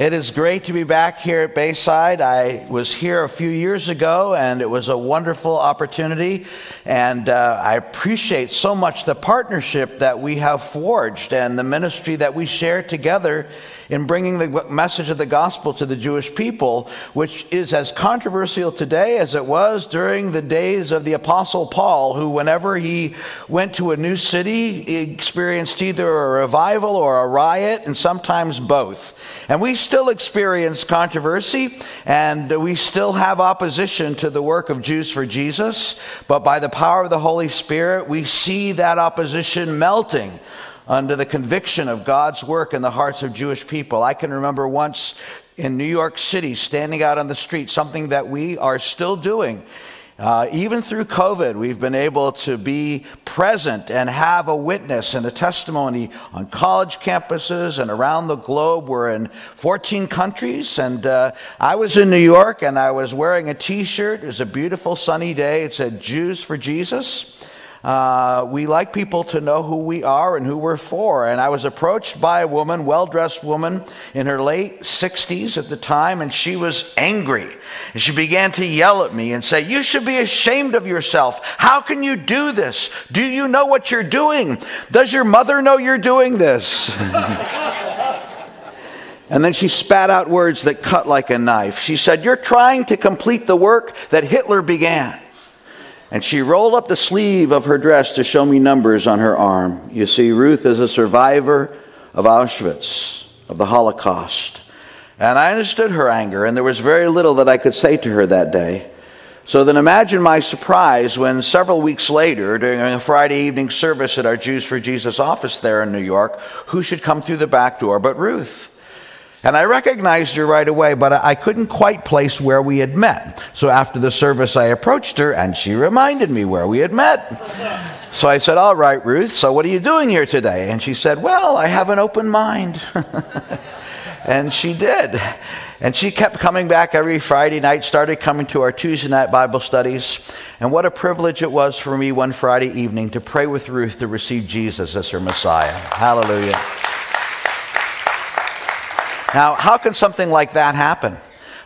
It is great to be back here at Bayside. I was here a few years ago and it was a wonderful opportunity. And uh, I appreciate so much the partnership that we have forged and the ministry that we share together in bringing the message of the gospel to the Jewish people, which is as controversial today as it was during the days of the Apostle Paul, who, whenever he went to a new city, experienced either a revival or a riot, and sometimes both. And we still experience controversy, and we still have opposition to the work of Jews for Jesus, but by the power of the Holy Spirit, we see that opposition melting under the conviction of God's work in the hearts of Jewish people. I can remember once in New York City standing out on the street, something that we are still doing. Uh, even through COVID, we've been able to be present and have a witness and a testimony on college campuses and around the globe. We're in 14 countries, and uh, I was in New York and I was wearing a t shirt. It was a beautiful sunny day. It said Jews for Jesus. Uh, we like people to know who we are and who we're for. And I was approached by a woman, well dressed woman in her late 60s at the time, and she was angry. And she began to yell at me and say, You should be ashamed of yourself. How can you do this? Do you know what you're doing? Does your mother know you're doing this? And then she spat out words that cut like a knife. She said, You're trying to complete the work that Hitler began. And she rolled up the sleeve of her dress to show me numbers on her arm. You see, Ruth is a survivor of Auschwitz, of the Holocaust. And I understood her anger, and there was very little that I could say to her that day. So then imagine my surprise when several weeks later, during a Friday evening service at our Jews for Jesus office there in New York, who should come through the back door but Ruth? And I recognized her right away, but I couldn't quite place where we had met. So after the service, I approached her and she reminded me where we had met. So I said, All right, Ruth, so what are you doing here today? And she said, Well, I have an open mind. and she did. And she kept coming back every Friday night, started coming to our Tuesday night Bible studies. And what a privilege it was for me one Friday evening to pray with Ruth to receive Jesus as her Messiah. Hallelujah. Now, how can something like that happen?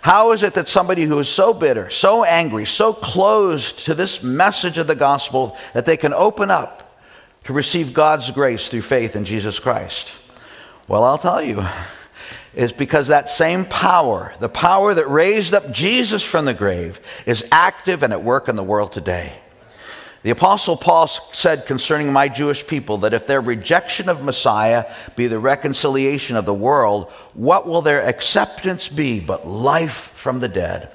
How is it that somebody who is so bitter, so angry, so closed to this message of the gospel that they can open up to receive God's grace through faith in Jesus Christ? Well, I'll tell you. It's because that same power, the power that raised up Jesus from the grave, is active and at work in the world today. The Apostle Paul said concerning my Jewish people that if their rejection of Messiah be the reconciliation of the world, what will their acceptance be but life from the dead?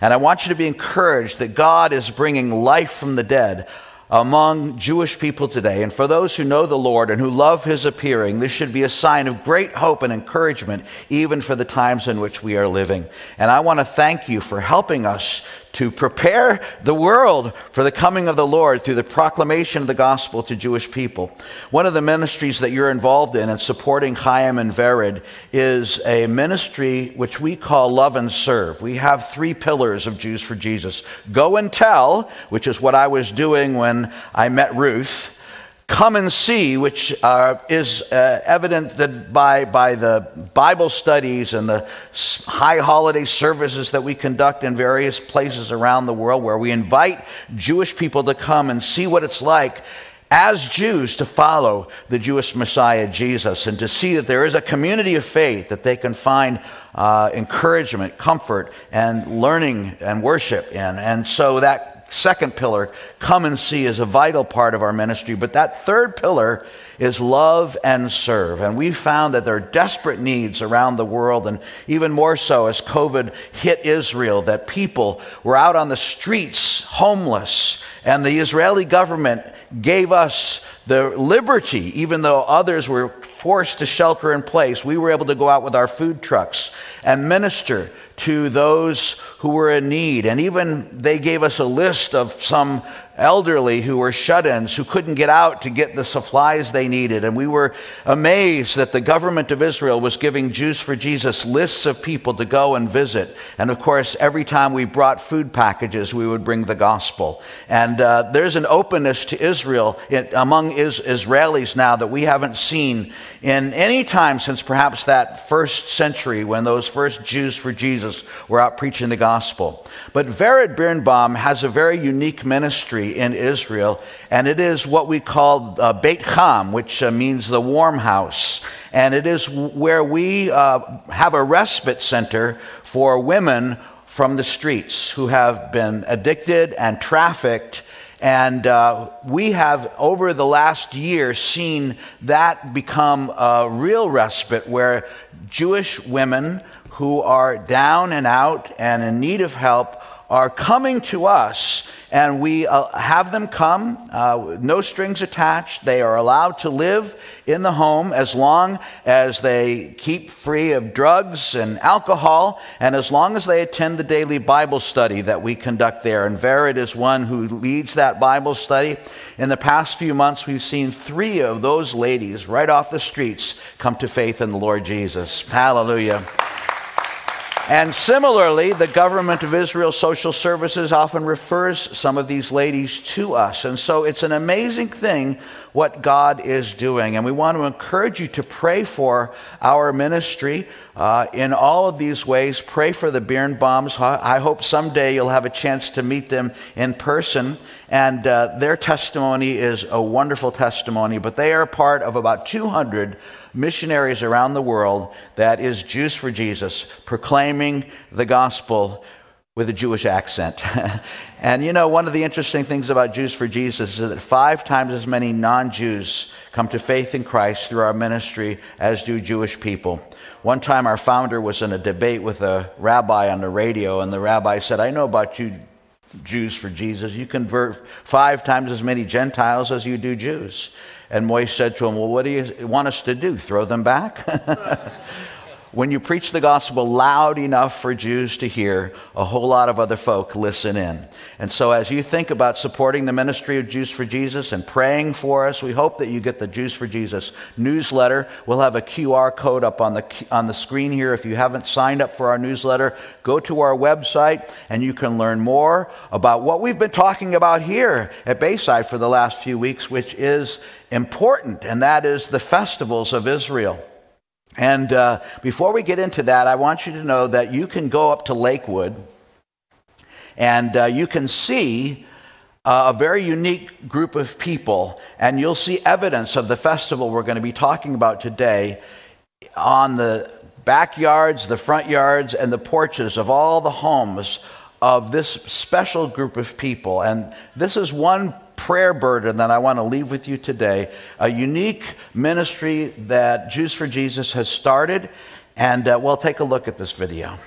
And I want you to be encouraged that God is bringing life from the dead among Jewish people today. And for those who know the Lord and who love his appearing, this should be a sign of great hope and encouragement, even for the times in which we are living. And I want to thank you for helping us to prepare the world for the coming of the Lord through the proclamation of the gospel to Jewish people. One of the ministries that you're involved in and supporting Chaim and Vered is a ministry which we call Love and Serve. We have three pillars of Jews for Jesus Go and Tell, which is what I was doing when I met Ruth come and see, which uh, is uh, evident that by, by the Bible studies and the high holiday services that we conduct in various places around the world, where we invite Jewish people to come and see what it's like as Jews to follow the Jewish Messiah Jesus and to see that there is a community of faith that they can find uh, encouragement, comfort, and learning and worship in. And so that second pillar, come and see, is a vital part of our ministry. But that third pillar is love and serve. And we found that there are desperate needs around the world, and even more so as COVID hit Israel, that people were out on the streets homeless, and the Israeli government gave us the liberty, even though others were forced to shelter in place. We were able to go out with our food trucks and minister to those who were in need. And even they gave us a list of some elderly who were shut ins, who couldn't get out to get the supplies they needed. And we were amazed that the government of Israel was giving Jews for Jesus lists of people to go and visit. And of course, every time we brought food packages, we would bring the gospel. And uh, there's an openness to Israel in, among is, Israelis now that we haven't seen in any time since perhaps that first century when those first Jews for Jesus were out preaching the gospel. But Vered Birnbaum has a very unique ministry in Israel, and it is what we call uh, Beit Cham, which uh, means the warm house. And it is where we uh, have a respite center for women from the streets who have been addicted and trafficked and uh, we have, over the last year, seen that become a real respite where Jewish women who are down and out and in need of help are coming to us, and we uh, have them come, uh, no strings attached. They are allowed to live in the home as long as they keep free of drugs and alcohol, and as long as they attend the daily Bible study that we conduct there. And Vered is one who leads that Bible study. In the past few months, we've seen three of those ladies right off the streets come to faith in the Lord Jesus. Hallelujah. And similarly, the government of Israel Social Services often refers some of these ladies to us. And so it's an amazing thing what God is doing. And we want to encourage you to pray for our ministry uh, in all of these ways. Pray for the Birnbaums. I hope someday you'll have a chance to meet them in person. And uh, their testimony is a wonderful testimony, but they are part of about 200 missionaries around the world that is Jews for Jesus, proclaiming the gospel with a Jewish accent. and you know, one of the interesting things about Jews for Jesus is that five times as many non Jews come to faith in Christ through our ministry as do Jewish people. One time, our founder was in a debate with a rabbi on the radio, and the rabbi said, I know about you Jews for Jesus. You convert five times as many Gentiles as you do Jews. And Moishe said to him, Well, what do you want us to do? Throw them back? when you preach the gospel loud enough for Jews to hear, a whole lot of other folk listen in. And so, as you think about supporting the ministry of Jews for Jesus and praying for us, we hope that you get the Jews for Jesus newsletter. We'll have a QR code up on the, on the screen here. If you haven't signed up for our newsletter, go to our website and you can learn more about what we've been talking about here at Bayside for the last few weeks, which is important, and that is the festivals of Israel. And uh, before we get into that, I want you to know that you can go up to Lakewood and uh, you can see uh, a very unique group of people, and you'll see evidence of the festival we're going to be talking about today on the backyards, the front yards, and the porches of all the homes of this special group of people. And this is one prayer burden that I want to leave with you today. A unique ministry that Jews for Jesus has started. And uh, we'll take a look at this video.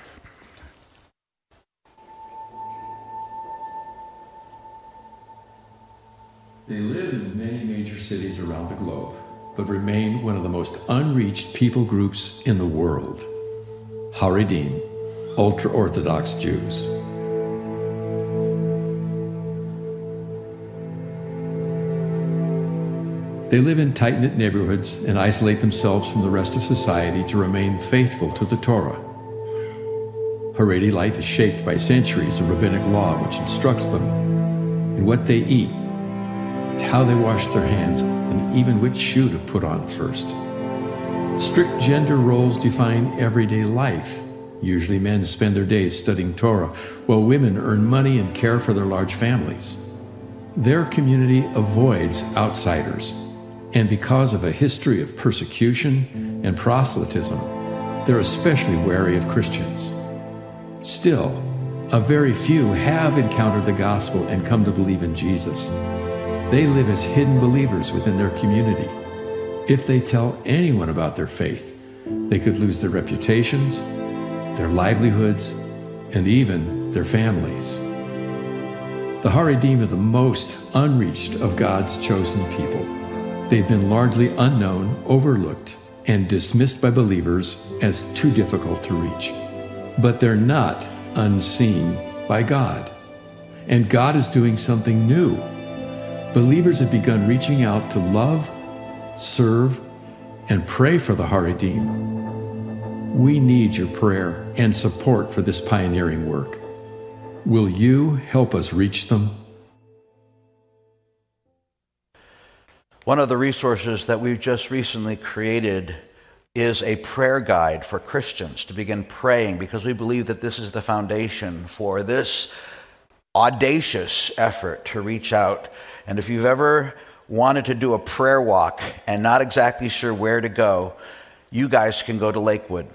They live in many major cities around the globe, but remain one of the most unreached people groups in the world Haredim, ultra Orthodox Jews. They live in tight knit neighborhoods and isolate themselves from the rest of society to remain faithful to the Torah. Haredi life is shaped by centuries of rabbinic law which instructs them in what they eat, how they wash their hands, and even which shoe to put on first. Strict gender roles define everyday life. Usually, men spend their days studying Torah, while women earn money and care for their large families. Their community avoids outsiders, and because of a history of persecution and proselytism, they're especially wary of Christians. Still, a very few have encountered the gospel and come to believe in Jesus. They live as hidden believers within their community. If they tell anyone about their faith, they could lose their reputations, their livelihoods, and even their families. The Haredim are the most unreached of God's chosen people. They've been largely unknown, overlooked, and dismissed by believers as too difficult to reach. But they're not unseen by God. And God is doing something new. Believers have begun reaching out to love, serve, and pray for the Haredim. We need your prayer and support for this pioneering work. Will you help us reach them? One of the resources that we've just recently created is a prayer guide for Christians to begin praying because we believe that this is the foundation for this audacious effort to reach out. And if you've ever wanted to do a prayer walk and not exactly sure where to go, you guys can go to Lakewood.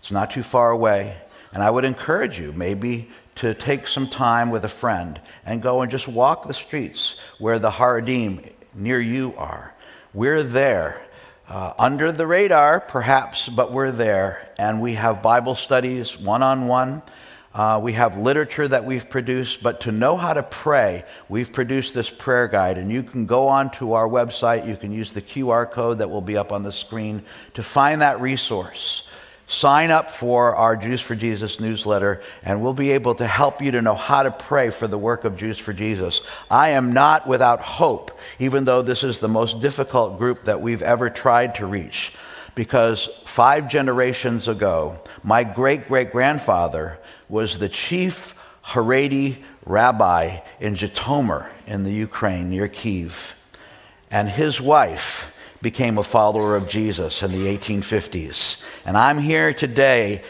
It's not too far away. And I would encourage you maybe to take some time with a friend and go and just walk the streets where the Haredim near you are. We're there. Uh, under the radar, perhaps, but we're there. And we have Bible studies one on one. we have literature that we've produced, but to know how to pray, we've produced this prayer guide. And you can go on to our website, you can use the QR code that will be up on the screen to find that resource. Sign up for our Jews for Jesus newsletter, and we'll be able to help you to know how to pray for the work of Jews for Jesus. I am not without hope, even though this is the most difficult group that we've ever tried to reach, because five generations ago, my great great grandfather was the chief Haredi rabbi in Zhytomyr in the Ukraine near Kiev, and his wife became a follower of Jesus in the 1850s. And I'm here today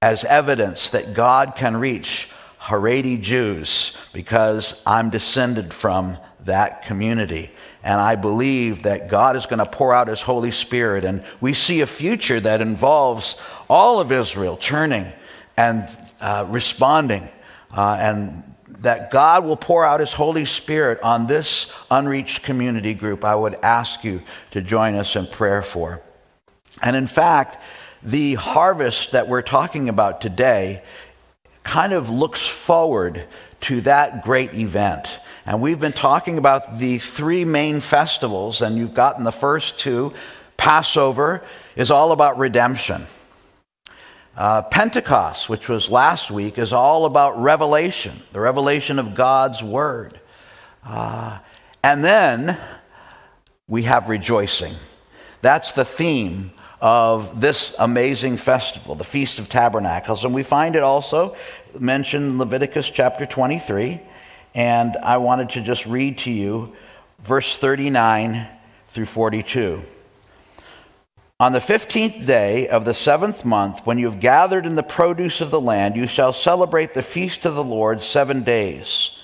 as evidence that God can reach Haredi Jews because I'm descended from that community. And I believe that God is going to pour out His Holy Spirit. And we see a future that involves all of Israel turning and uh, responding uh, and that God will pour out His Holy Spirit on this unreached community group, I would ask you to join us in prayer for. And in fact, the harvest that we're talking about today kind of looks forward to that great event. And we've been talking about the three main festivals, and you've gotten the first two. Passover is all about redemption. Uh, Pentecost, which was last week, is all about revelation, the revelation of God's Word. Uh, and then we have rejoicing. That's the theme of this amazing festival, the Feast of Tabernacles. And we find it also mentioned in Leviticus chapter 23. And I wanted to just read to you verse 39 through 42. On the fifteenth day of the seventh month, when you have gathered in the produce of the land, you shall celebrate the feast of the Lord seven days.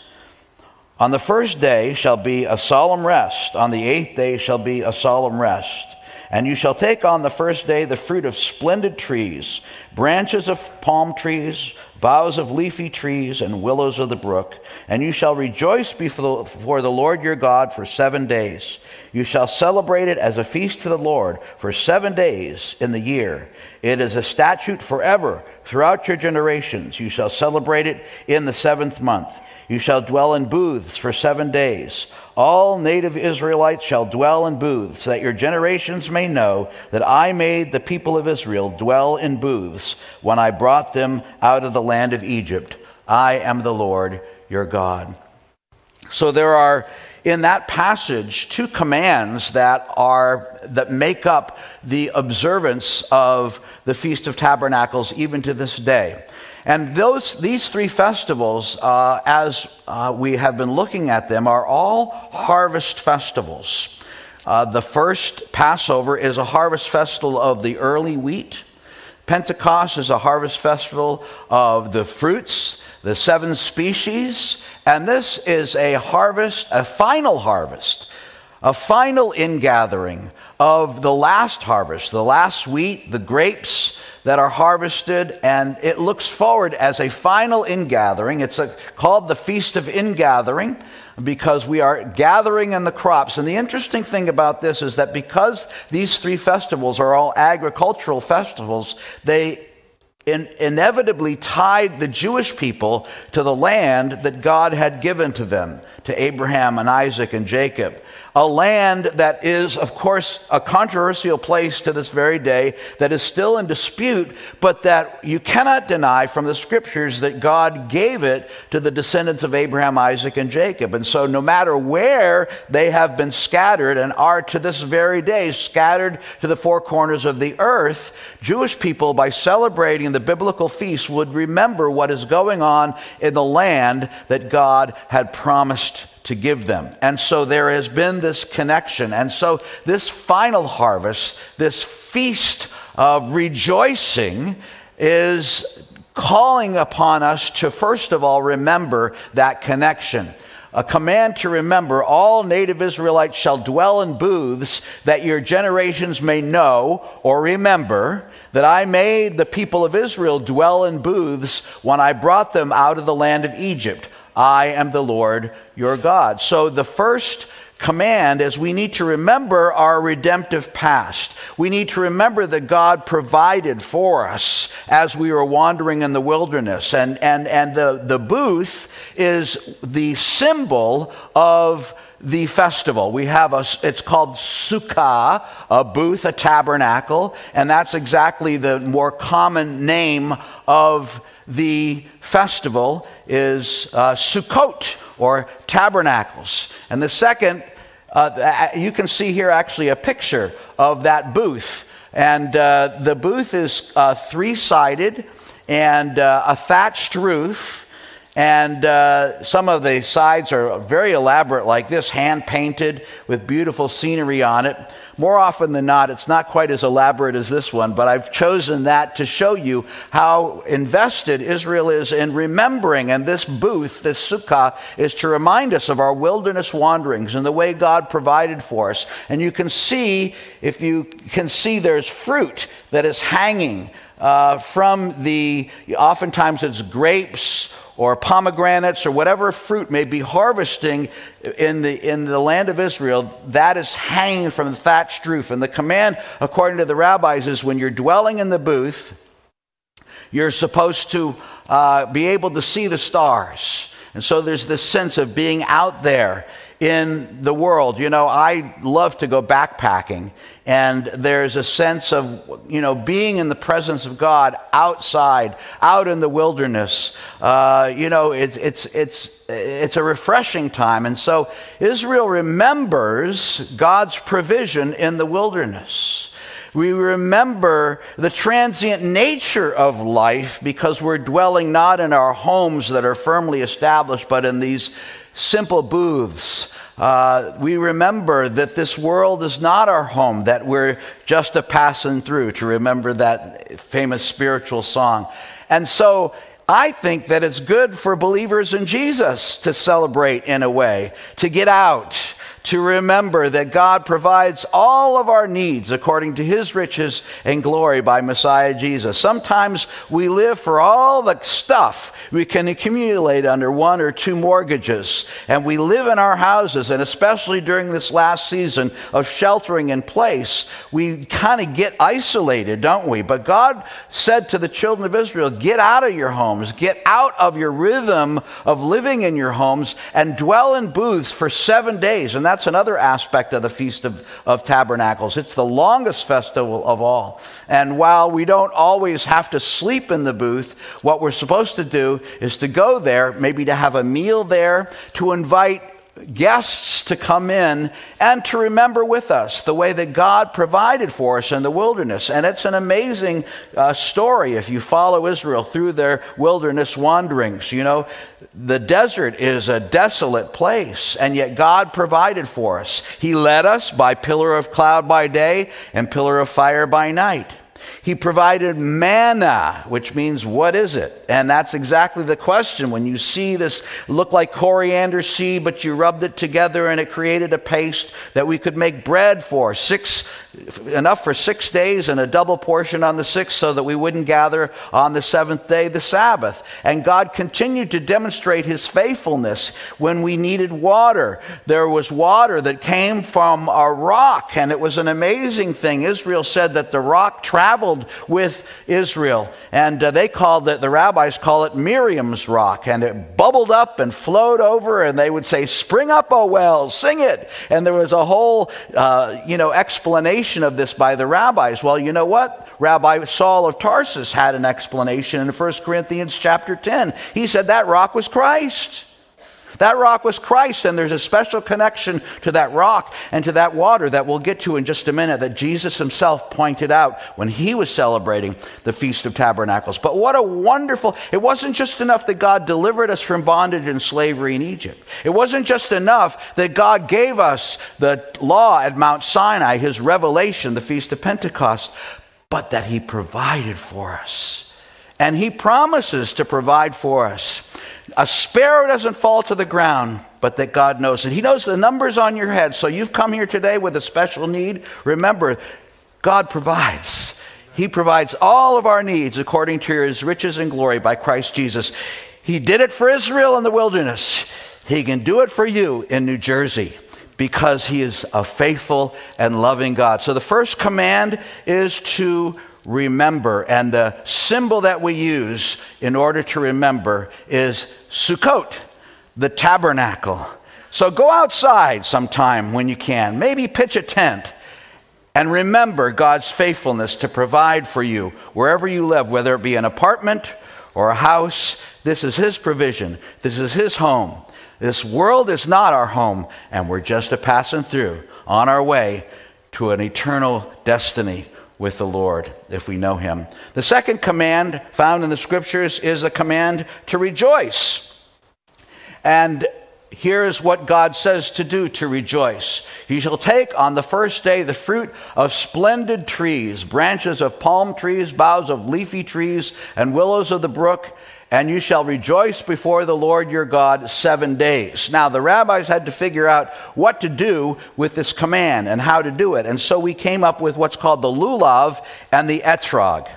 On the first day shall be a solemn rest, on the eighth day shall be a solemn rest. And you shall take on the first day the fruit of splendid trees, branches of palm trees, boughs of leafy trees, and willows of the brook. And you shall rejoice before the Lord your God for seven days. You shall celebrate it as a feast to the Lord for seven days in the year. It is a statute forever throughout your generations. You shall celebrate it in the seventh month. You shall dwell in booths for seven days. All native Israelites shall dwell in booths, that your generations may know that I made the people of Israel dwell in booths when I brought them out of the land of Egypt. I am the Lord your God. So there are in that passage two commands that are that make up the observance of the feast of tabernacles even to this day and those, these three festivals, uh, as uh, we have been looking at them, are all harvest festivals. Uh, the first Passover is a harvest festival of the early wheat. Pentecost is a harvest festival of the fruits, the seven species, and this is a harvest, a final harvest, a final ingathering of the last harvest, the last wheat, the grapes that are harvested, and it looks forward as a final ingathering. It's a, called the Feast of Ingathering because we are gathering in the crops. And the interesting thing about this is that because these three festivals are all agricultural festivals, they in, inevitably tied the Jewish people to the land that God had given to them, to Abraham and Isaac and Jacob a land that is, of course, a controversial place to this very day, that is still in dispute, but that you cannot deny from the scriptures that God gave it to the descendants of Abraham, Isaac, and Jacob. And so, no matter where they have been scattered and are to this very day scattered to the four corners of the earth, Jewish people, by celebrating the biblical feast, would remember what is going on in the land that God had promised to give them. And so there has been this connection. And so this final harvest, this feast of rejoicing, is calling upon us to first of all remember that connection. A command to remember all native Israelites shall dwell in booths, that your generations may know or remember that I made the people of Israel dwell in booths when I brought them out of the land of Egypt. I am the Lord your God. So the first command is we need to remember our redemptive past. We need to remember that God provided for us as we were wandering in the wilderness. And, and, and the, the booth is the symbol of the festival. We have a, it's called sukkah, a booth, a tabernacle, and that's exactly the more common name of the festival is uh, Sukkot or tabernacles. And the second, uh, you can see here actually a picture of that booth. And uh, the booth is uh, three sided and uh, a thatched roof. And uh, some of the sides are very elaborate, like this, hand painted with beautiful scenery on it. More often than not, it's not quite as elaborate as this one, but I've chosen that to show you how invested Israel is in remembering. And this booth, this sukkah, is to remind us of our wilderness wanderings and the way God provided for us. And you can see, if you can see, there's fruit that is hanging uh, from the, oftentimes it's grapes or pomegranates or whatever fruit may be harvesting in the, in the land of Israel, that is hanging from the thatched roof. And the command, according to the rabbis, is when you're dwelling in the booth, you're supposed to uh, be able to see the stars. And so there's this sense of being out there in the world. You know, I love to go backpacking, and there's a sense of, you know, being in the presence of God outside, out in the wilderness. Uh, you know, it's, it's, it's, it's a refreshing time. And so Israel remembers God's provision in the wilderness. We remember the transient nature of life because we're dwelling not in our homes that are firmly established, but in these simple booths. Uh, we remember that this world is not our home, that we're just a passing through, to remember that famous spiritual song. And so I think that it's good for believers in Jesus to celebrate in a way, to get out, to remember that God provides all of our needs according to his riches and glory by Messiah Jesus. Sometimes we live for all the stuff we can accumulate under one or two mortgages, and we live in our houses, and especially during this last season of sheltering in place, we kind of get isolated, don't we? But God said to the children of Israel, Get out of your homes, get out of your rhythm of living in your homes, and dwell in booths for seven days. And that's that's another aspect of the Feast of, of Tabernacles. It's the longest festival of all. And while we don't always have to sleep in the booth, what we're supposed to do is to go there, maybe to have a meal there, to invite guests to come in and to remember with us the way that God provided for us in the wilderness. And it's an amazing uh, story if you follow Israel through their wilderness wanderings. You know, the desert is a desolate place, and yet God provided for us. He led us by pillar of cloud by day and pillar of fire by night. He provided manna, which means what is it? And that's exactly the question. When you see this look like coriander seed, but you rubbed it together and it created a paste that we could make bread for, six enough for six days and a double portion on the sixth so that we wouldn't gather on the seventh day, the Sabbath. And God continued to demonstrate his faithfulness when we needed water. There was water that came from a rock, and it was an amazing thing. Israel said that the rock traveled with Israel, and uh, they called it, the rabbis call it Miriam's rock, and it bubbled up and flowed over, and they would say, Spring up, O wells, sing it. And there was a whole, uh, you know, explanation of this by the rabbis. Well, you know what? Rabbi Saul of Tarsus had an explanation in 1 Corinthians chapter 10. He said that rock was Christ. That rock was Christ, and there's a special connection to that rock and to that water that we'll get to in just a minute that Jesus himself pointed out when he was celebrating the Feast of Tabernacles. But what a wonderful, it wasn't just enough that God delivered us from bondage and slavery in Egypt. It wasn't just enough that God gave us the law at Mount Sinai, his revelation, the Feast of Pentecost, but that he provided for us. And he promises to provide for us. A sparrow doesn't fall to the ground, but that God knows it. He knows the numbers on your head. So you've come here today with a special need. Remember, God provides. He provides all of our needs according to his riches and glory by Christ Jesus. He did it for Israel in the wilderness. He can do it for you in New Jersey because he is a faithful and loving God. So the first command is to remember. And the symbol that we use in order to remember is Sukkot, the tabernacle. So go outside sometime when you can. Maybe pitch a tent and remember God's faithfulness to provide for you wherever you live, whether it be an apartment or a house. This is His provision, this is His home. This world is not our home, and we're just a passing through on our way to an eternal destiny with the Lord if we know Him. The second command found in the scriptures is a command to rejoice. And here's what God says to do to rejoice. He shall take on the first day the fruit of splendid trees, branches of palm trees, boughs of leafy trees, and willows of the brook and you shall rejoice before the Lord your God seven days. Now, the rabbis had to figure out what to do with this command and how to do it. And so we came up with what's called the lulav and the etrog.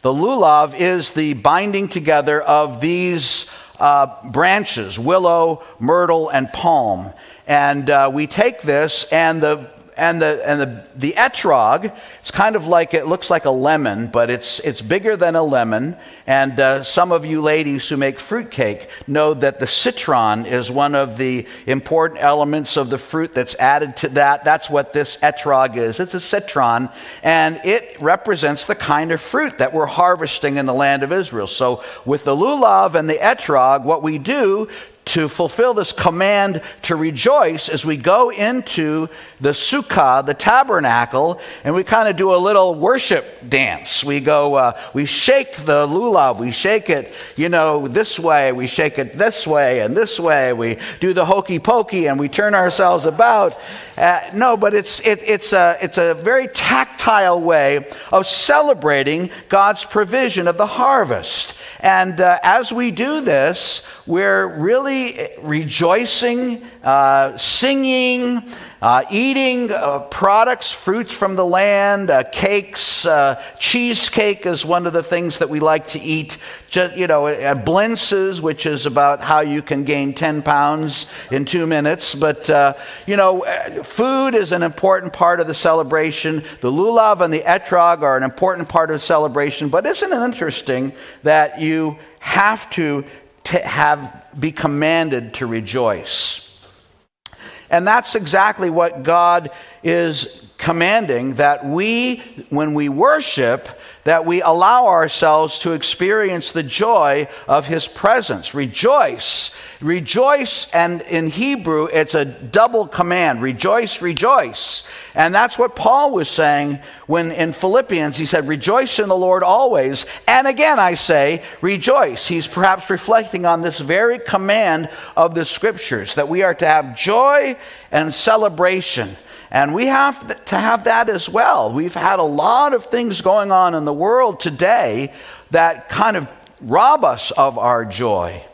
The lulav is the binding together of these uh, branches willow, myrtle, and palm. And uh, we take this, and the and the and the the etrog it's kind of like it looks like a lemon but it's it's bigger than a lemon. And uh, some of you ladies who make fruitcake know that the citron is one of the important elements of the fruit that's added to that. That's what this etrog is. It's a citron and it represents the kind of fruit that we're harvesting in the land of israel. So with the lulav and the etrog what we do to fulfill this command to rejoice as we go into the sukkah, the tabernacle, and we kind of do a little worship dance. We go, uh, we shake the lulav, we shake it, you know, this way, we shake it this way and this way. We do the hokey pokey and we turn ourselves about. Uh, no, but it's, it, it's, a, it's a very tactile way of celebrating God's provision of the harvest. And uh, as we do this, we're really rejoicing, uh, singing, uh, eating uh, products, fruits from the land, uh, cakes. Uh, cheesecake is one of the things that we like to eat. Just, you know, uh, blintzes, which is about how you can gain 10 pounds in two minutes. But, uh, you know, food is an important part of the celebration. The lulav and the etrog are an important part of the celebration. But isn't it interesting that you have to t- have be commanded to rejoice? And that's exactly what God is commanding that we, when we worship, that we allow ourselves to experience the joy of his presence. Rejoice. Rejoice, and in Hebrew, it's a double command rejoice, rejoice. And that's what Paul was saying when in Philippians he said, Rejoice in the Lord always. And again, I say, rejoice. He's perhaps reflecting on this very command of the scriptures that we are to have joy and celebration And we have to have that as well. We've had a lot of things going on in the world today that kind of rob us of our joy.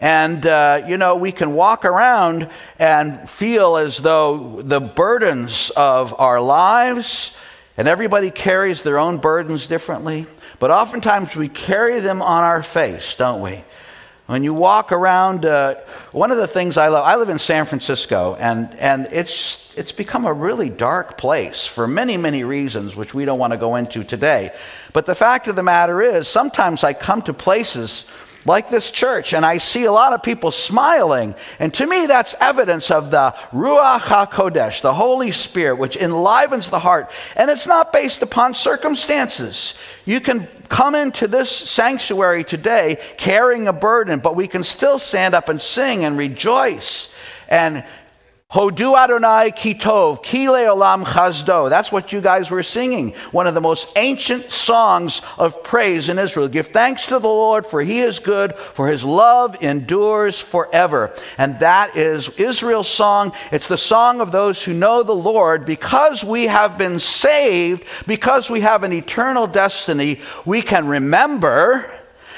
And, uh, you know, we can walk around and feel as though the burdens of our lives, and everybody carries their own burdens differently, but oftentimes we carry them on our face, don't we? When you walk around, uh, one of the things I love, I live in San Francisco, and, and it's, it's become a really dark place for many, many reasons, which we don't want to go into today. But the fact of the matter is, sometimes I come to places like this church, and I see a lot of people smiling. And to me, that's evidence of the Ruach HaKodesh, the Holy Spirit, which enlivens the heart. And it's not based upon circumstances. You can come into this sanctuary today carrying a burden, but we can still stand up and sing and rejoice and Hodu Adonai Kitov, Kile Olam Chazdo. That's what you guys were singing. One of the most ancient songs of praise in Israel. Give thanks to the Lord, for he is good, for his love endures forever. And that is Israel's song. It's the song of those who know the Lord. Because we have been saved, because we have an eternal destiny, we can remember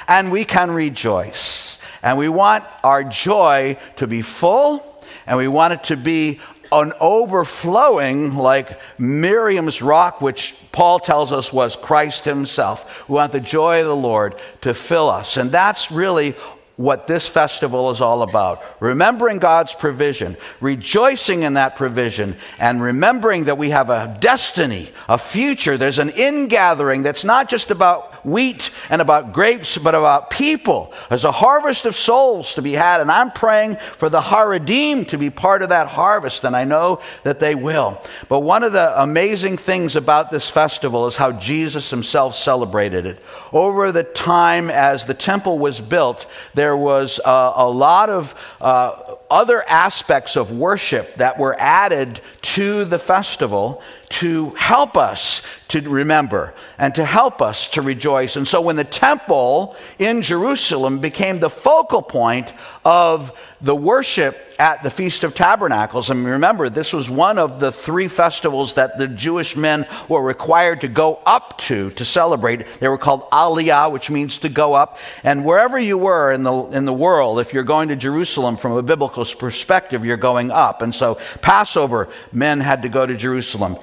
and we can rejoice. And we want our joy to be full and we want it to be an overflowing like Miriam's rock, which Paul tells us was Christ himself. We want the joy of the Lord to fill us. And that's really what this festival is all about. Remembering God's provision, rejoicing in that provision, and remembering that we have a destiny, a future. There's an ingathering that's not just about wheat and about grapes, but about people. There's a harvest of souls to be had, and I'm praying for the Haredim to be part of that harvest, and I know that they will. But one of the amazing things about this festival is how Jesus himself celebrated it. Over the time as the temple was built, there was uh, a lot of uh, other aspects of worship that were added to the festival to help us to remember and to help us to rejoice. And so when the temple in Jerusalem became the focal point of the worship at the Feast of Tabernacles, and remember, this was one of the three festivals that the Jewish men were required to go up to to celebrate. They were called Aliyah, which means to go up. And wherever you were in the, in the world, if you're going to Jerusalem from a biblical perspective, you're going up. And so Passover, men had to go to Jerusalem.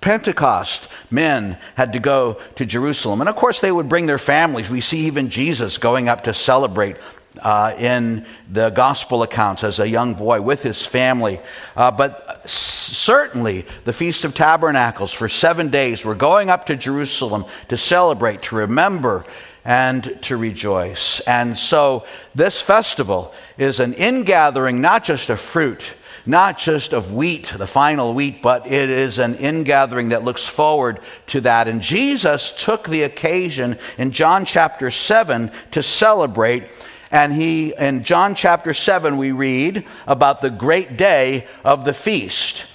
Pentecost, men had to go to Jerusalem. And of course, they would bring their families. We see even Jesus going up to celebrate uh, in the gospel accounts as a young boy with his family. Uh, but certainly, the Feast of Tabernacles for seven days, we're going up to Jerusalem to celebrate, to remember, and to rejoice. And so, this festival is an ingathering not just of fruit not just of wheat, the final wheat, but it is an ingathering that looks forward to that. And Jesus took the occasion in John chapter 7 to celebrate. And he, in John chapter 7, we read about the great day of the feast.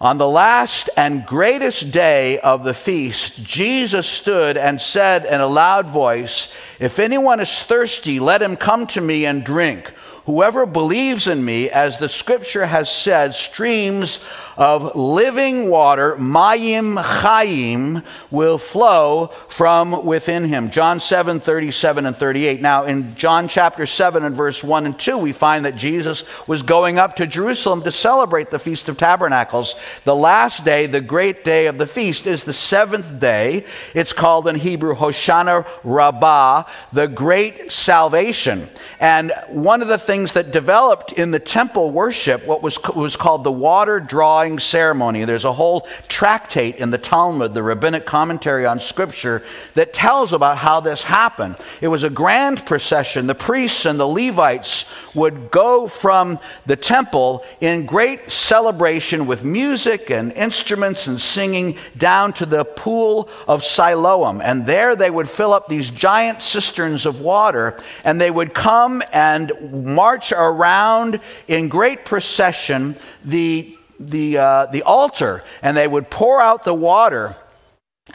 On the last and greatest day of the feast, Jesus stood and said in a loud voice, If anyone is thirsty, let him come to me and drink. Whoever believes in me, as the scripture has said, streams of living water, Mayim Chayim, will flow from within him. John 7, 37 and 38. Now, in John chapter 7 and verse 1 and 2, we find that Jesus was going up to Jerusalem to celebrate the Feast of Tabernacles. The last day, the great day of the feast, is the seventh day. It's called in Hebrew Hoshana Rabbah, the great salvation. And one of the things things that developed in the temple worship, what was, was called the water drawing ceremony. There's a whole tractate in the Talmud, the rabbinic commentary on Scripture, that tells about how this happened. It was a grand procession. The priests and the Levites would go from the temple in great celebration with music and instruments and singing down to the pool of Siloam. And there they would fill up these giant cisterns of water, and they would come and march march around in great procession the, the, uh, the altar, and they would pour out the water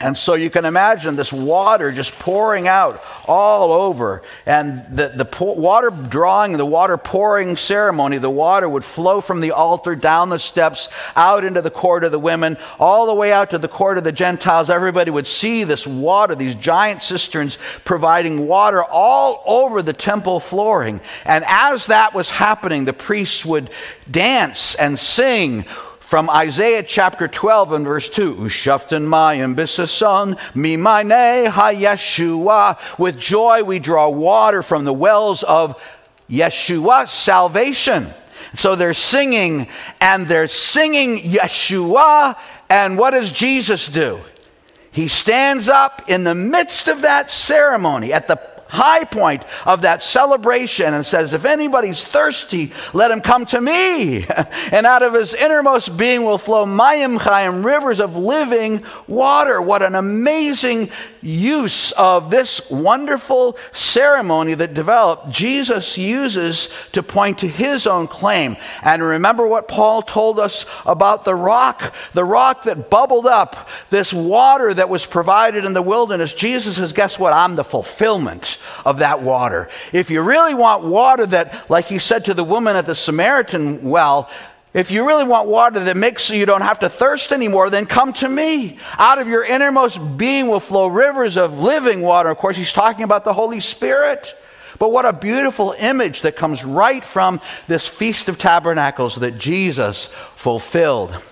And so you can imagine this water just pouring out all over. And the, the water drawing, the water pouring ceremony, the water would flow from the altar down the steps out into the court of the women, all the way out to the court of the Gentiles. Everybody would see this water, these giant cisterns providing water all over the temple flooring. And as that was happening, the priests would dance and sing from Isaiah chapter 12 and verse 2, Ushaftan mayim bisason mimane hayeshua. With joy we draw water from the wells of Yeshua, salvation. So they're singing and they're singing Yeshua. And what does Jesus do? He stands up in the midst of that ceremony at the high point of that celebration and says, If anybody's thirsty, let him come to me. and out of his innermost being will flow mayim chayim, rivers of living water. What an amazing use of this wonderful ceremony that developed, Jesus uses to point to his own claim. And remember what Paul told us about the rock, the rock that bubbled up, this water that was provided in the wilderness. Jesus says, Guess what? I'm the fulfillment of that water. If you really want water that, like he said to the woman at the Samaritan well, if you really want water that makes so you don't have to thirst anymore, then come to me. Out of your innermost being will flow rivers of living water. Of course, he's talking about the Holy Spirit. But what a beautiful image that comes right from this Feast of Tabernacles that Jesus fulfilled.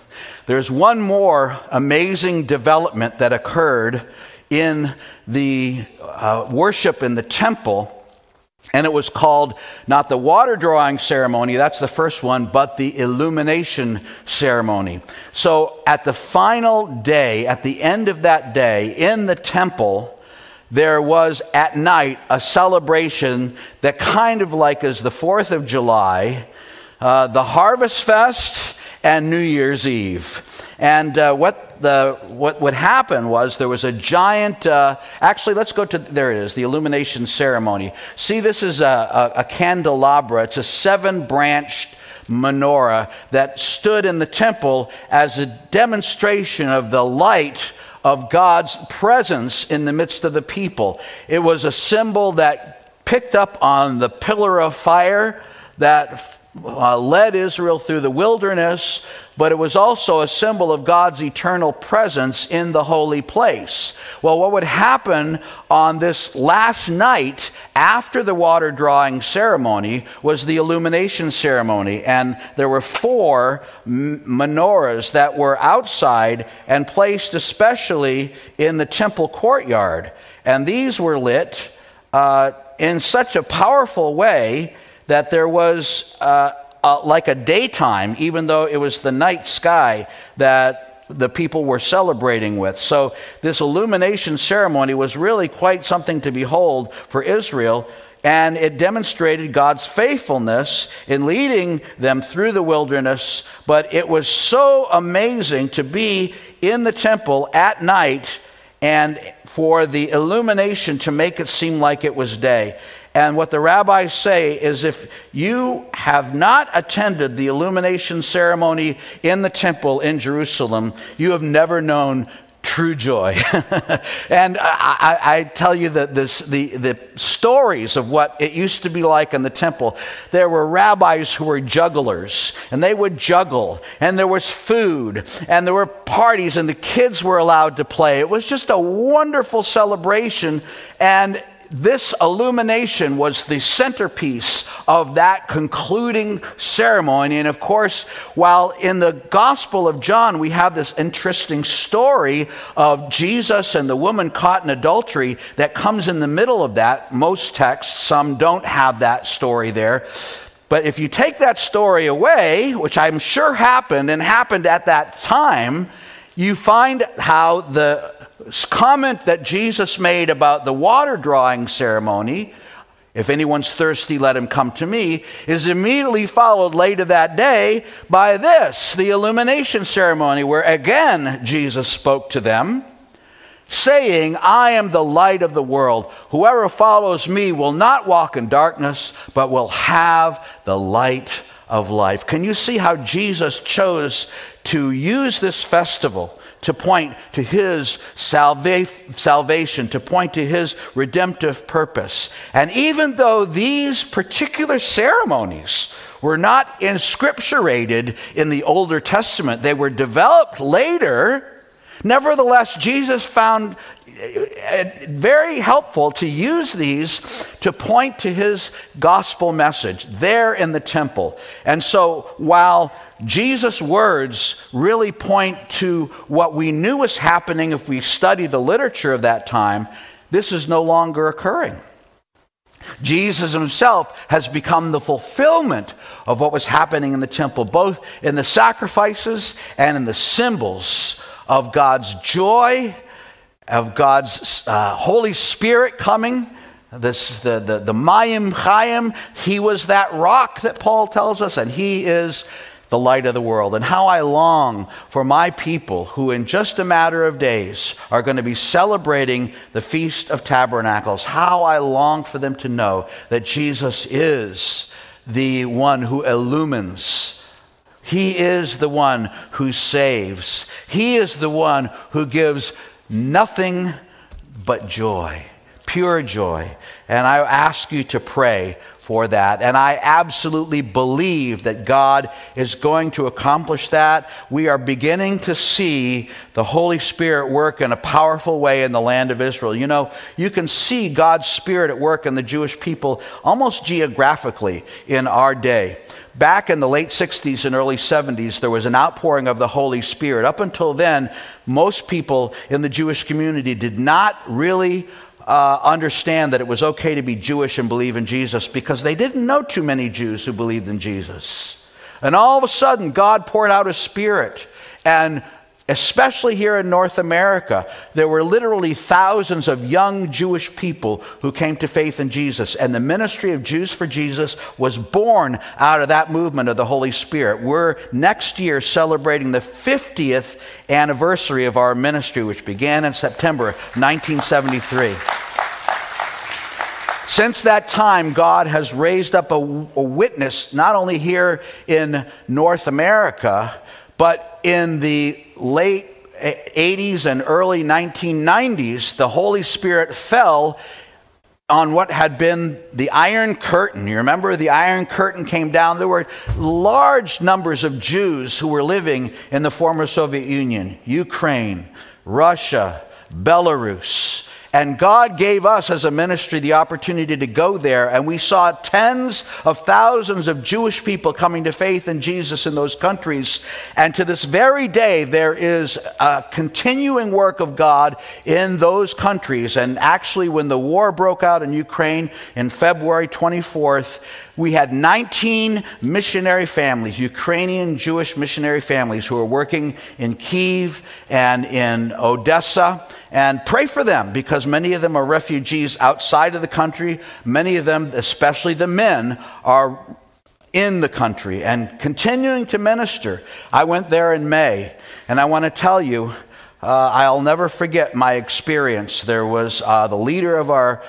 There's one more amazing development that occurred in the uh, worship in the temple. And it was called not the water drawing ceremony, that's the first one, but the illumination ceremony. So at the final day, at the end of that day, in the temple, there was at night a celebration that kind of like is the 4th of July, uh, the Harvest Fest, and New Year's Eve. And uh, what, the, what would happen was there was a giant, uh, actually, let's go to, there it is, the illumination ceremony. See, this is a, a, a candelabra, it's a seven branched menorah that stood in the temple as a demonstration of the light of God's presence in the midst of the people. It was a symbol that picked up on the pillar of fire that uh, led Israel through the wilderness, but it was also a symbol of God's eternal presence in the holy place. Well, what would happen on this last night after the water drawing ceremony was the illumination ceremony. And there were four menorahs that were outside and placed especially in the temple courtyard. And these were lit uh, in such a powerful way that there was uh, uh, like a daytime, even though it was the night sky that the people were celebrating with. So, this illumination ceremony was really quite something to behold for Israel. And it demonstrated God's faithfulness in leading them through the wilderness. But it was so amazing to be in the temple at night and for the illumination to make it seem like it was day. And what the rabbis say is if you have not attended the illumination ceremony in the temple in Jerusalem, you have never known true joy. and I, I, tell you that this, the, the stories of what it used to be like in the temple, there were rabbis who were jugglers, and they would juggle, and there was food, and there were parties, and the kids were allowed to play. It was just a wonderful celebration, and this illumination was the centerpiece of that concluding ceremony. And of course, while in the Gospel of John, we have this interesting story of Jesus and the woman caught in adultery that comes in the middle of that. Most texts, some don't have that story there. But if you take that story away, which I'm sure happened and happened at that time, you find how the comment that Jesus made about the water drawing ceremony, if anyone's thirsty, let him come to me, is immediately followed later that day by this the illumination ceremony, where again Jesus spoke to them, saying, I am the light of the world. Whoever follows me will not walk in darkness, but will have the light of life. Can you see how Jesus chose to use this festival? to point to his salva- salvation, to point to his redemptive purpose. And even though these particular ceremonies were not inscripturated in the Older Testament, they were developed later. Nevertheless, Jesus found very helpful to use these to point to his gospel message there in the temple. And so while Jesus' words really point to what we knew was happening if we study the literature of that time, this is no longer occurring. Jesus himself has become the fulfillment of what was happening in the temple, both in the sacrifices and in the symbols of God's joy of God's uh, Holy Spirit coming. This the the the Mayim Chaim. He was that rock that Paul tells us, and he is the light of the world. And how I long for my people who, in just a matter of days, are going to be celebrating the Feast of Tabernacles. How I long for them to know that Jesus is the one who illumines. He is the one who saves. He is the one who gives nothing but joy, pure joy. And I ask you to pray for that. And I absolutely believe that God is going to accomplish that. We are beginning to see the Holy Spirit work in a powerful way in the land of Israel. You know, you can see God's Spirit at work in the Jewish people almost geographically in our day. Back in the late 60s and early 70s, there was an outpouring of the Holy Spirit. Up until then, most people in the Jewish community did not really uh, understand that it was okay to be Jewish and believe in Jesus because they didn't know too many Jews who believed in Jesus. And all of a sudden, God poured out His Spirit, and especially here in North America, there were literally thousands of young Jewish people who came to faith in Jesus. And the ministry of Jews for Jesus was born out of that movement of the Holy Spirit. We're next year celebrating the 50th anniversary of our ministry, which began in September 1973. Since that time, God has raised up a, a, witness, not only here in North America, but in the late 80s and early 1990s, the Holy Spirit fell on what had been the Iron Curtain. You remember the Iron Curtain came down? There were large numbers of Jews who were living in the former Soviet Union, Ukraine, Russia, Belarus. And God gave us as a ministry the opportunity to go there, and we saw tens of thousands of Jewish people coming to faith in Jesus in those countries. And to this very day, there is a continuing work of God in those countries. And actually, when the war broke out in Ukraine in February 24th, we had 19 missionary families, Ukrainian Jewish missionary families, who are working in Kiev and in Odessa. And pray for them because many of them are refugees outside of the country. Many of them, especially the men, are in the country and continuing to minister. I went there in May, and I want to tell you, uh, I'll never forget my experience. There was uh, the leader of our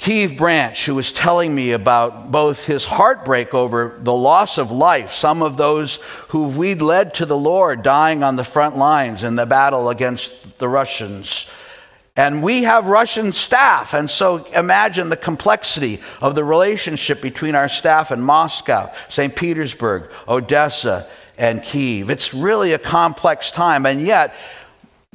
Kiev branch who was telling me about both his heartbreak over the loss of life, some of those who we'd led to the Lord dying on the front lines in the battle against the Russians. And we have Russian staff, and so imagine the complexity of the relationship between our staff in Moscow, St. Petersburg, Odessa, and Kiev. It's really a complex time, and yet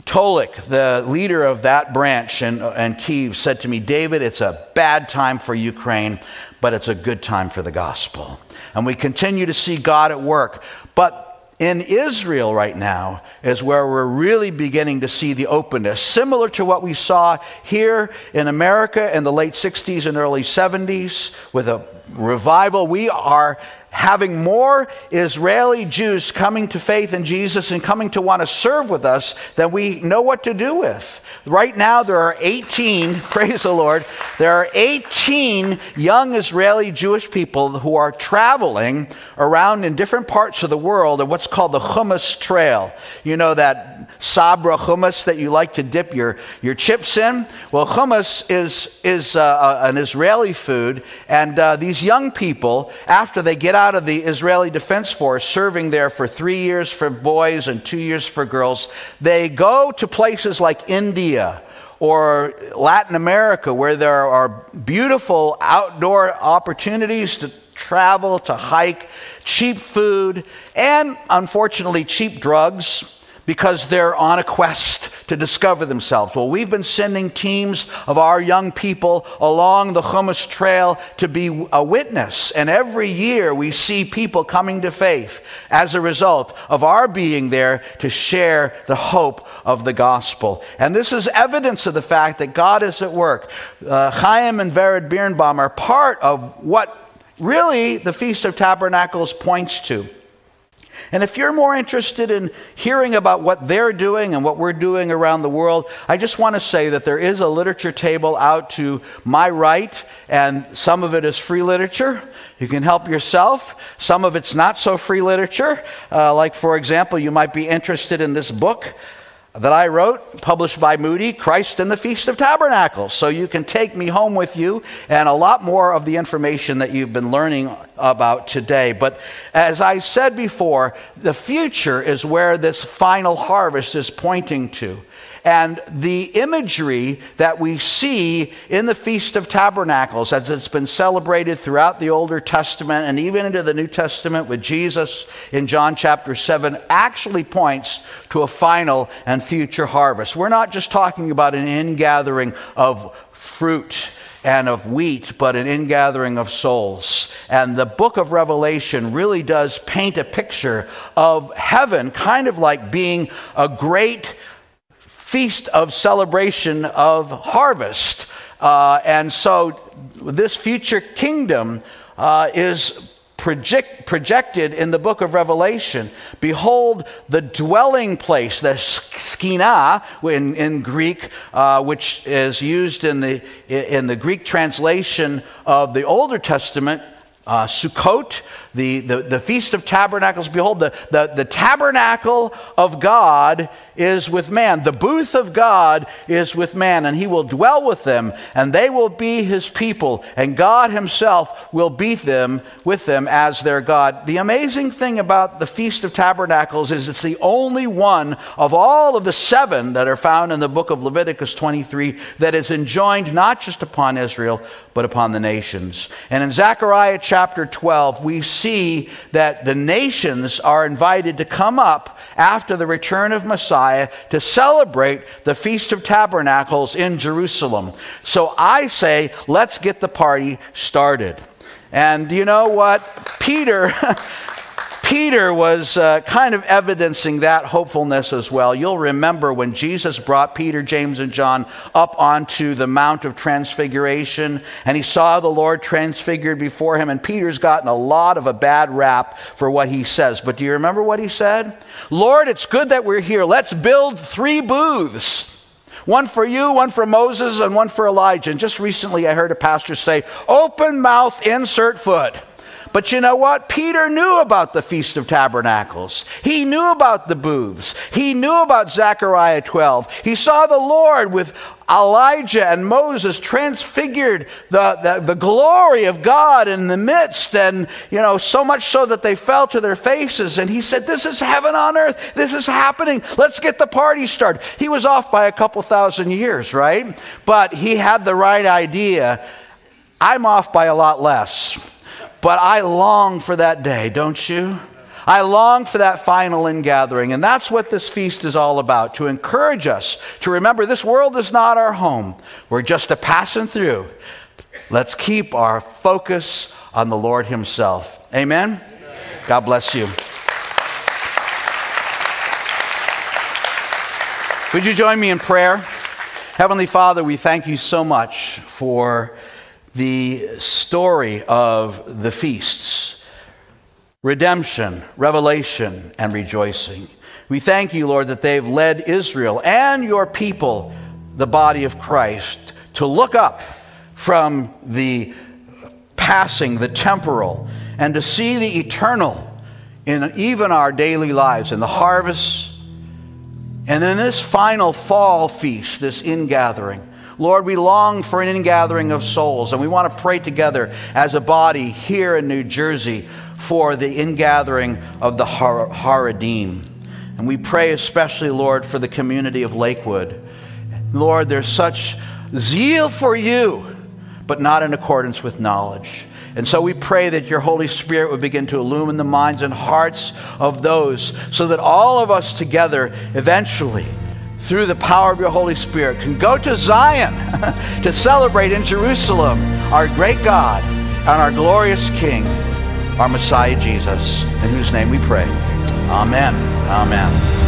Tolik, the leader of that branch in, in Kiev, said to me, David, it's a bad time for Ukraine, but it's a good time for the gospel. And we continue to see God at work. But in Israel right now is where we're really beginning to see the openness, similar to what we saw here in America in the late 60s and early 70s with a revival. We are having more Israeli Jews coming to faith in Jesus and coming to want to serve with us than we know what to do with. Right now, there are 18, praise the Lord, there are 18 young Israeli Jewish people who are traveling around in different parts of the world at what's called the Hummus Trail. You know that Sabra hummus that you like to dip your, your chips in? Well, hummus is, is uh, an Israeli food, and uh, these young people, after they get out of the Israeli Defense Force, serving there for three years for boys and two years for girls, they go to places like India or Latin America where there are beautiful outdoor opportunities to travel, to hike, cheap food, and unfortunately, cheap drugs because they're on a quest to discover themselves. Well, we've been sending teams of our young people along the Hummus Trail to be a witness. And every year we see people coming to faith as a result of our being there to share the hope of the gospel. And this is evidence of the fact that God is at work. Uh, Chaim and Vered Birnbaum are part of what really the Feast of Tabernacles points to. And if you're more interested in hearing about what they're doing and what we're doing around the world, I just want to say that there is a literature table out to my right, and some of it is free literature. You can help yourself. Some of it's not so free literature. Uh, like, for example, you might be interested in this book that I wrote, published by Moody, Christ and the Feast of Tabernacles. So you can take me home with you and a lot more of the information that you've been learning about today. But as I said before, the future is where this final harvest is pointing to. And the imagery that we see in the Feast of Tabernacles, as it's been celebrated throughout the Older Testament and even into the New Testament with Jesus in John chapter 7, actually points to a final and future harvest. We're not just talking about an ingathering of fruit and of wheat, but an ingathering of souls. And the book of Revelation really does paint a picture of heaven, kind of like being a great feast of celebration of harvest. Uh, and so this future kingdom uh, is project, projected in the book of Revelation. Behold, the dwelling place, the skina in, in Greek, uh, which is used in the, in the Greek translation of the Older Testament, uh, Sukkot, the, the, the Feast of Tabernacles. Behold, the, the, the tabernacle of God is with man. The booth of God is with man, and he will dwell with them, and they will be his people, and God himself will be them with them as their God. The amazing thing about the Feast of Tabernacles is it's the only one of all of the seven that are found in the book of Leviticus 23 that is enjoined not just upon Israel, but upon the nations. And in Zechariah chapter 12, we see that the nations are invited to come up after the return of Messiah to celebrate the Feast of Tabernacles in Jerusalem. So I say, let's get the party started. And you know what? Peter. Peter was uh, kind of evidencing that hopefulness as well. You'll remember when Jesus brought Peter, James, and John up onto the Mount of Transfiguration, and he saw the Lord transfigured before him, and Peter's gotten a lot of a bad rap for what he says. But do you remember what he said? Lord, it's good that we're here. Let's build three booths. One for you, one for Moses, and one for Elijah. And just recently I heard a pastor say, open mouth, insert foot. But you know what? Peter knew about the Feast of Tabernacles. He knew about the booths. He knew about Zechariah 12. He saw the Lord with Elijah and Moses transfigured the, the, the, glory of God in the midst, and you know, so much so that they fell to their faces. And he said, This is heaven on earth. This is happening. Let's get the party started. He was off by a couple thousand years, right? But he had the right idea. I'm off by a lot less. But I long for that day, don't you? I long for that final ingathering. And that's what this feast is all about to encourage us to remember this world is not our home. We're just a passing through. Let's keep our focus on the Lord Himself. Amen? Amen. God bless you. Would you join me in prayer? Heavenly Father, we thank you so much for the story of the feasts redemption, revelation, and rejoicing. We thank you, Lord, that they've led Israel and your people, the body of Christ, to look up from the passing, the temporal, and to see the eternal in even our daily lives, in the harvest, and in this final fall feast, this ingathering. Lord, we long for an ingathering of souls, and we want to pray together as a body here in New Jersey for the ingathering of the Har- Haredim. And we pray especially, Lord, for the community of Lakewood. Lord, there's such zeal for you, but not in accordance with knowledge. And so we pray that your Holy Spirit would begin to illumine the minds and hearts of those so that all of us together eventually, through the power of your Holy Spirit, can go to Zion to celebrate in Jerusalem our great God and our glorious King, our Messiah Jesus, in whose name we pray. Amen. Amen.